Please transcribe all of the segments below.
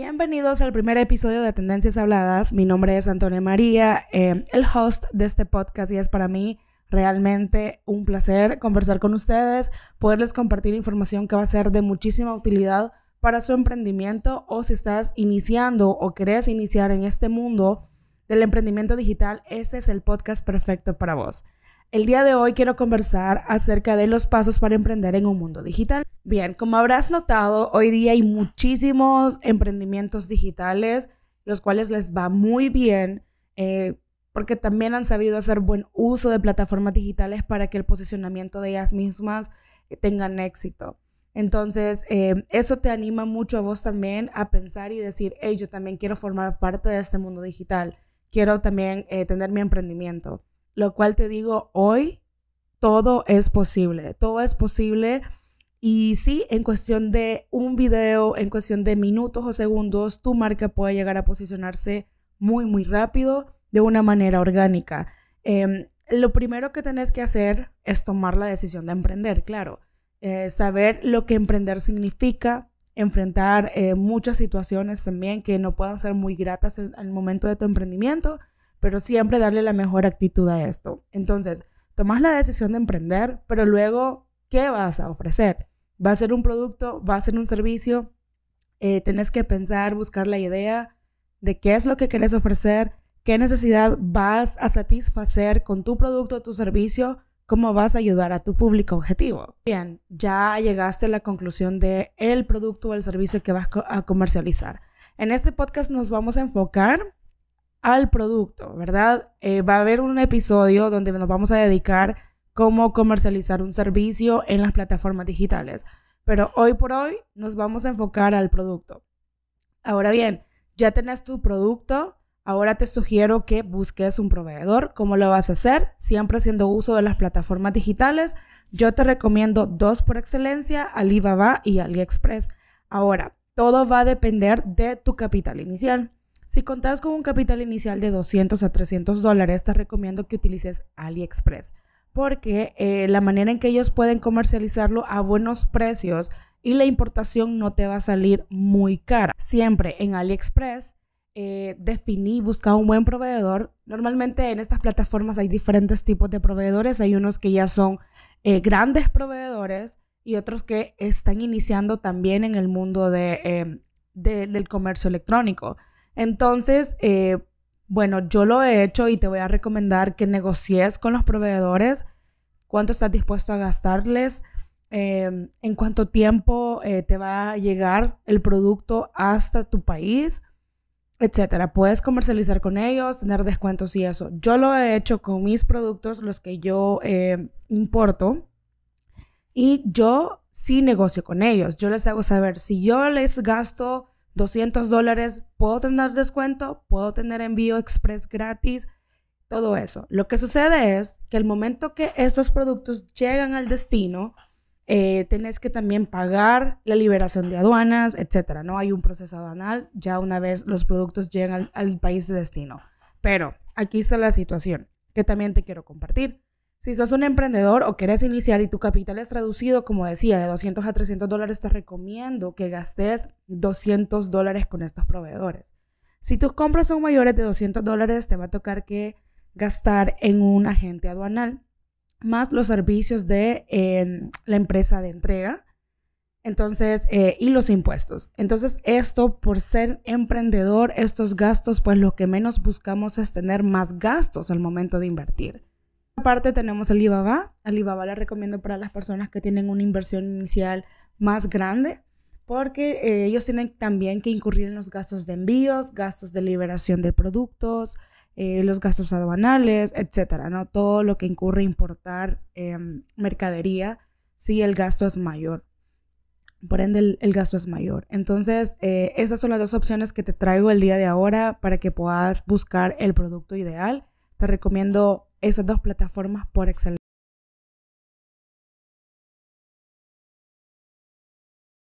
Bienvenidos al primer episodio de Tendencias Habladas. Mi nombre es Antonia María, eh, el host de este podcast y es para mí realmente un placer conversar con ustedes, poderles compartir información que va a ser de muchísima utilidad para su emprendimiento o si estás iniciando o querés iniciar en este mundo del emprendimiento digital, este es el podcast perfecto para vos. El día de hoy quiero conversar acerca de los pasos para emprender en un mundo digital. Bien, como habrás notado, hoy día hay muchísimos emprendimientos digitales, los cuales les va muy bien, eh, porque también han sabido hacer buen uso de plataformas digitales para que el posicionamiento de ellas mismas tengan éxito. Entonces, eh, eso te anima mucho a vos también a pensar y decir, hey, yo también quiero formar parte de este mundo digital, quiero también eh, tener mi emprendimiento. Lo cual te digo, hoy todo es posible, todo es posible. Y sí, en cuestión de un video, en cuestión de minutos o segundos, tu marca puede llegar a posicionarse muy, muy rápido de una manera orgánica. Em, lo primero que tenés que hacer es tomar la decisión de emprender, claro. Eh, saber lo que emprender significa, enfrentar eh, muchas situaciones también que no puedan ser muy gratas en, el momento de tu emprendimiento, pero siempre darle la mejor actitud a esto. Entonces, tomas la decisión de emprender, pero luego, ¿qué vas a ofrecer? ¿Va a ser un producto? ¿Va a ser un servicio? Eh, tenés que pensar, buscar la idea de qué es lo que querés ofrecer, qué necesidad vas a satisfacer con tu producto o tu servicio, cómo vas a ayudar a tu público objetivo. Bien, ya llegaste a la conclusión de el producto o el servicio que vas a comercializar. En este podcast nos vamos a enfocar al producto, ¿verdad? Eh, va a haber un episodio donde nos vamos a dedicar cómo comercializar un servicio en las plataformas digitales. Pero hoy por hoy nos vamos a enfocar al producto. Ahora bien, ya tenés tu producto, ahora te sugiero que busques un proveedor. ¿Cómo lo vas a hacer? Siempre haciendo uso de las plataformas digitales. Yo te recomiendo dos por excelencia, Alibaba y AliExpress. Ahora, todo va a depender de tu capital inicial. Si contás con un capital inicial de 200 a 300 dólares, te recomiendo que utilices AliExpress, porque eh, la manera en que ellos pueden comercializarlo a buenos precios y la importación no te va a salir muy cara. Siempre en AliExpress eh, definí, buscar un buen proveedor. Normalmente en estas plataformas hay diferentes tipos de proveedores. Hay unos que ya son eh, grandes proveedores y otros que están iniciando también en el mundo de, del comercio electrónico. Entonces, eh, bueno, yo lo he hecho y te voy a recomendar que negocies con los proveedores cuánto estás dispuesto a gastarles, em, en cuánto tiempo eh, te va a llegar el producto hasta tu país, etcétera. Puedes comercializar con ellos, tener descuentos y eso. Yo lo he hecho con mis productos, los que yo eh, importo, y yo sí negocio con ellos. Yo les hago saber si yo les gasto 200 dólares, puedo tener descuento, puedo tener envío express gratis, todo eso. Lo que sucede es que el momento que estos productos llegan al destino, eh, tenés que también pagar la liberación de aduanas, etcétera. No hay un proceso aduanal ya una vez los productos llegan al país de destino. Pero aquí está la situación que también te quiero compartir. Si sos un emprendedor o querés iniciar y tu capital es reducido, como decía, de 200 a 300 dólares, te recomiendo que gastes 200 dólares con estos proveedores. Si tus compras son mayores de 200 dólares, te va a tocar que gastar en un agente aduanal, más los servicios de em, la empresa de entrega, entonces, eh, y los impuestos. Entonces, esto por ser emprendedor, estos gastos, pues lo que menos buscamos es tener más gastos al momento de invertir. Aparte tenemos Alibaba. Alibaba la recomiendo para las personas que tienen una inversión inicial más grande porque eh, ellos tienen también que incurrir en los gastos de envíos, gastos de liberación de productos, eh, los gastos aduanales, etcétera, ¿no? Todo lo que incurre importar em, mercadería, si el gasto es mayor. Por ende, el, gasto es mayor. Entonces, eh, esas son las dos opciones que te traigo el día de ahora para que puedas buscar el producto ideal. Te recomiendo esas dos plataformas por excelencia.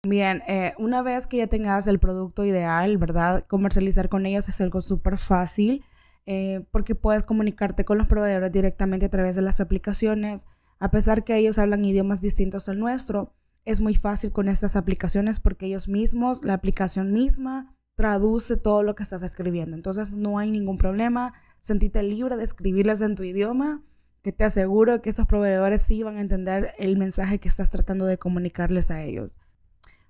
Bien, eh, una vez que ya tengas el producto ideal, ¿verdad? Comercializar con ellos es algo súper fácil eh, porque puedes comunicarte con los proveedores directamente a través de las aplicaciones. A pesar que ellos hablan idiomas distintos al nuestro, es muy fácil con estas aplicaciones porque ellos mismos, la aplicación misma, traduce todo lo que estás escribiendo. Entonces no hay ningún problema, sentite libre de escribirlas en tu idioma, que te aseguro que esos proveedores sí van a entender el mensaje que estás tratando de comunicarles a ellos.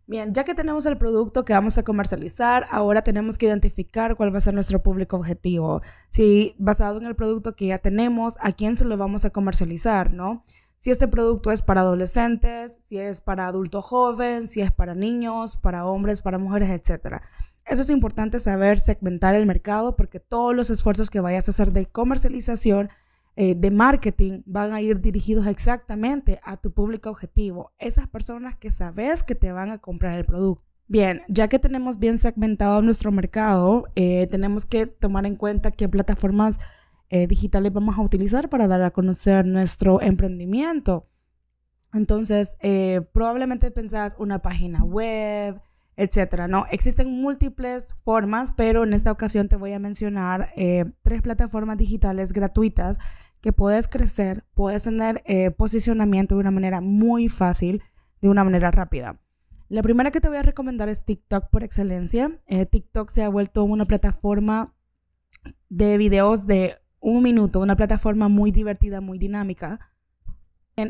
Bien, ya que tenemos el producto que vamos a comercializar, ahora tenemos que identificar cuál va a ser nuestro público objetivo. Si basado en el producto que ya tenemos, a quién se lo vamos a comercializar, ¿no? Si este producto es para adolescentes, si es para adulto joven, si es para niños, para hombres, para mujeres, etc. Eso es importante saber segmentar el mercado porque todos los esfuerzos que vayas a hacer de comercialización eh, de marketing van a ir dirigidos exactamente a tu público objetivo, esas personas que sabes que te van a comprar el producto. Bien, ya que tenemos bien segmentado nuestro mercado, eh, tenemos que tomar en cuenta qué plataformas eh, digitales vamos a utilizar para dar a conocer nuestro emprendimiento. Entonces, probablemente pensás una página web, etcétera, ¿no? Existen múltiples formas, pero en esta ocasión te voy a mencionar tres plataformas digitales gratuitas que puedes crecer, puedes tener eh, posicionamiento de una manera muy fácil, de una manera rápida. La primera que te voy a recomendar es TikTok por excelencia. Eh, TikTok se ha vuelto una plataforma de videos de un minuto, una plataforma muy divertida, muy dinámica.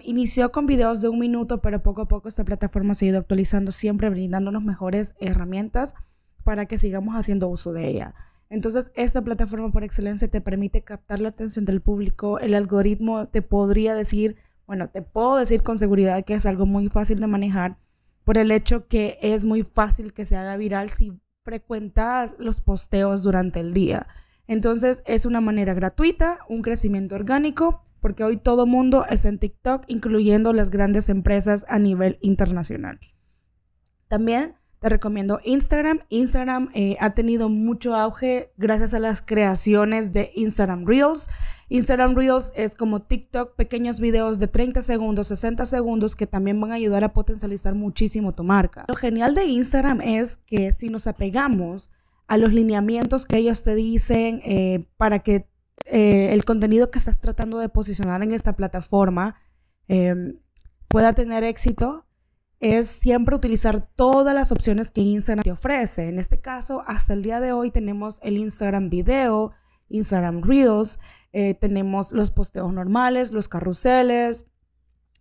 Inició con videos de un minuto, pero poco a poco esta plataforma se ha ido actualizando, siempre brindándonos mejores herramientas para que sigamos haciendo uso de ella. Entonces, esta plataforma por excelencia te permite captar la atención del público. El algoritmo te podría decir, bueno, te puedo decir con seguridad que es algo muy fácil de manejar por el hecho que es muy fácil que se haga viral si frecuentas los posteos durante el día. Entonces, es una manera gratuita, un crecimiento orgánico, porque hoy todo mundo está en TikTok, incluyendo las grandes empresas a nivel internacional. También te recomiendo Instagram. Instagram eh, ha tenido mucho auge gracias a las creaciones de Instagram Reels. Instagram Reels es como TikTok, pequeños videos de 30 segundos, 60 segundos que también van a ayudar a potencializar muchísimo tu marca. Lo genial de Instagram es que si nos apegamos a los lineamientos que ellos te dicen eh, para que eh, el contenido que estás tratando de posicionar en esta plataforma pueda tener éxito, es siempre utilizar todas las opciones que Instagram te ofrece. En este caso, hasta el día de hoy tenemos el Instagram Video, Instagram Reels, eh, tenemos los posteos normales, los carruseles,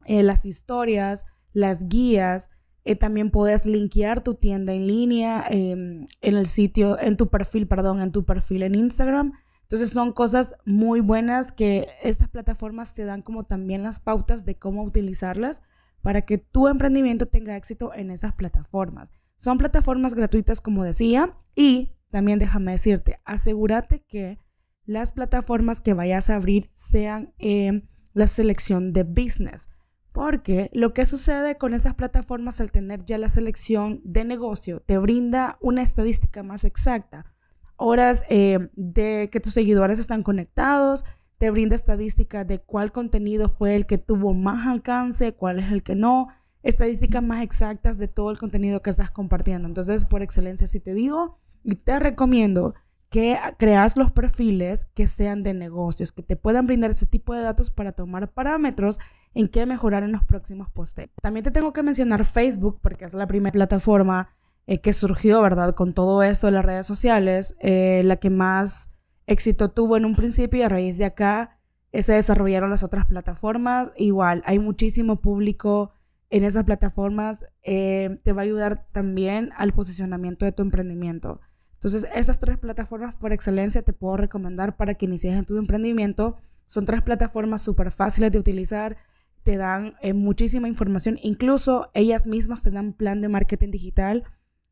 eh, las historias, las guías. Eh, también puedes linkear tu tienda en línea em, en el sitio, en tu perfil, perdón, en tu perfil en Instagram. Entonces son cosas muy buenas que estas plataformas te dan como también las pautas de cómo utilizarlas para que tu emprendimiento tenga éxito en esas plataformas. Son plataformas gratuitas, como decía, y también déjame decirte, asegúrate que las plataformas que vayas a abrir sean en la selección de business. Porque lo que sucede con estas plataformas al tener ya la selección de negocio te brinda una estadística más exacta. Horas eh, de que tus seguidores están conectados, te brinda estadísticas de cuál contenido fue el que tuvo más alcance, cuál es el que no, estadísticas más exactas de todo el contenido que estás compartiendo. Entonces, por excelencia, si te digo y te recomiendo que creas los perfiles que sean de negocios, que te puedan brindar ese tipo de datos para tomar parámetros en qué mejorar en los próximos posts. También te tengo que mencionar Facebook porque es la primera plataforma eh, que surgió, ¿verdad? Con todo esto de las redes sociales, eh, la que más éxito tuvo en un principio y a raíz de acá eh, se desarrollaron las otras plataformas. Igual, hay muchísimo público en esas plataformas. Eh, te va a ayudar también al posicionamiento de tu emprendimiento. Entonces, esas tres plataformas por excelencia te puedo recomendar para que inicies en tu emprendimiento. Son tres plataformas súper fáciles de utilizar, te dan muchísima información, incluso ellas mismas te dan plan de marketing digital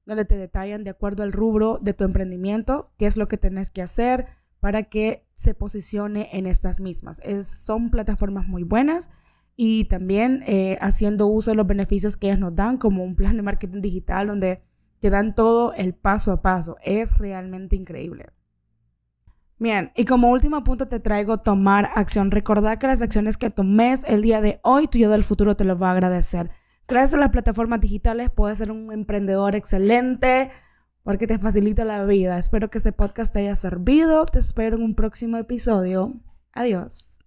donde te detallan de acuerdo al rubro de tu emprendimiento, qué es lo que tenés que hacer, para que se posicione en estas mismas. son plataformas muy buenas y también eh, haciendo uso de los beneficios que ellas nos dan, como un plan de marketing digital donde te dan todo el paso a paso. Es realmente increíble. Bien, y como último punto te traigo tomar acción. Recordad que las acciones que tomes el día de hoy, tu yo del futuro te lo va a agradecer. Gracias a las plataformas digitales puedes ser un emprendedor excelente, porque te facilita la vida. Espero que este podcast te haya servido. Te espero en un próximo episodio. Adiós.